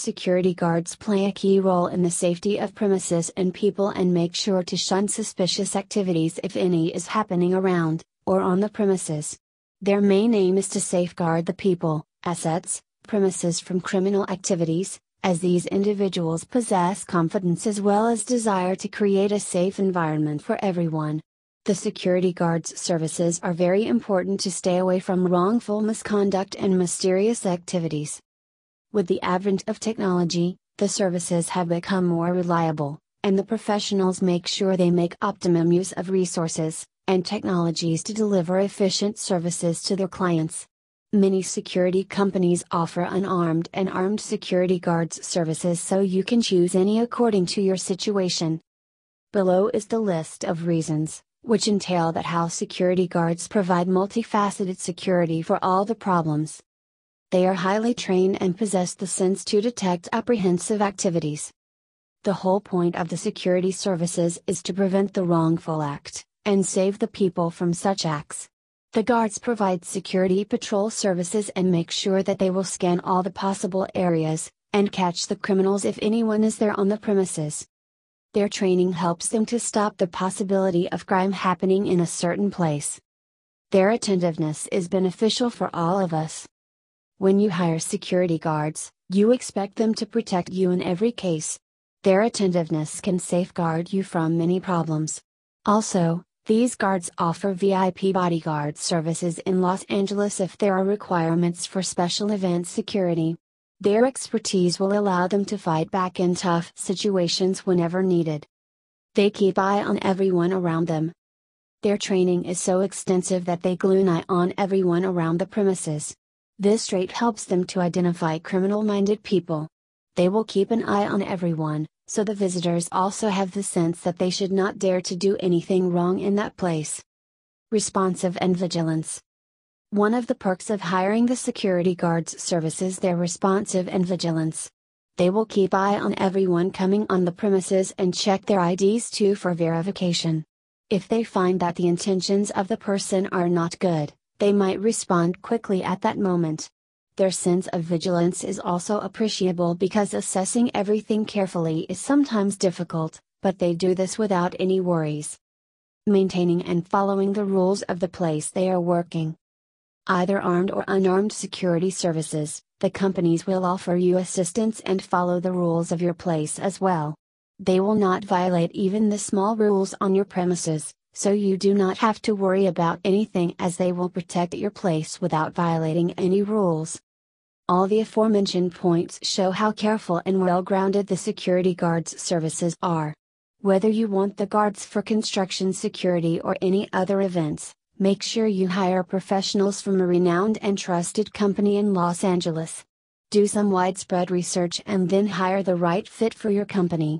Security guards play a key role in the safety of premises and people and make sure to shun suspicious activities if any is happening around, or on the premises. Their main aim is to safeguard the people, assets, premises from criminal activities, as these individuals possess confidence as well as desire to create a safe environment for everyone. The security guards' services are very important to stay away from wrongful misconduct and mysterious activities. With the advent of technology, the services have become more reliable, and the professionals make sure they make optimum use of resources and technologies to deliver efficient services to their clients. Many security companies offer unarmed and armed security guards services so you can choose any according to your situation. Below is the list of reasons, which entail that how security guards provide multifaceted security for all the problems. They are highly trained and possess the sense to detect apprehensive activities. The whole point of the security services is to prevent the wrongful act, and save the people from such acts. The guards provide security patrol services and make sure that they will scan all the possible areas, and catch the criminals if anyone is there on the premises. Their training helps them to stop the possibility of crime happening in a certain place. Their attentiveness is beneficial for all of us. When you hire security guards, you expect them to protect you in every case. Their attentiveness can safeguard you from many problems. Also, these guards offer VIP bodyguard services in Los Angeles if there are requirements for special event security. Their expertise will allow them to fight back in tough situations whenever needed. They keep eye on everyone around them. Their training is so extensive that they glue an eye on everyone around the premises. This trait helps them to identify criminal minded people. They will keep an eye on everyone, so the visitors also have the sense that they should not dare to do anything wrong in that place. Responsive and vigilance. One of the perks of hiring the security guards services their responsive and vigilance. They will keep eye on everyone coming on the premises and check their IDs too for verification. If they find that the intentions of the person are not good, they might respond quickly at that moment. Their sense of vigilance is also appreciable because assessing everything carefully is sometimes difficult, but they do this without any worries. Maintaining and following the rules of the place they are working. Either armed or unarmed security services, the companies will offer you assistance and follow the rules of your place as well. They will not violate even the small rules on your premises, so you do not have to worry about anything as they will protect your place without violating any rules. All the aforementioned points show how careful and well grounded the security guards services are. Whether you want the guards for construction security or any other events, make sure you hire professionals from a renowned and trusted company in Los Angeles. Do some widespread research and then hire the right fit for your company.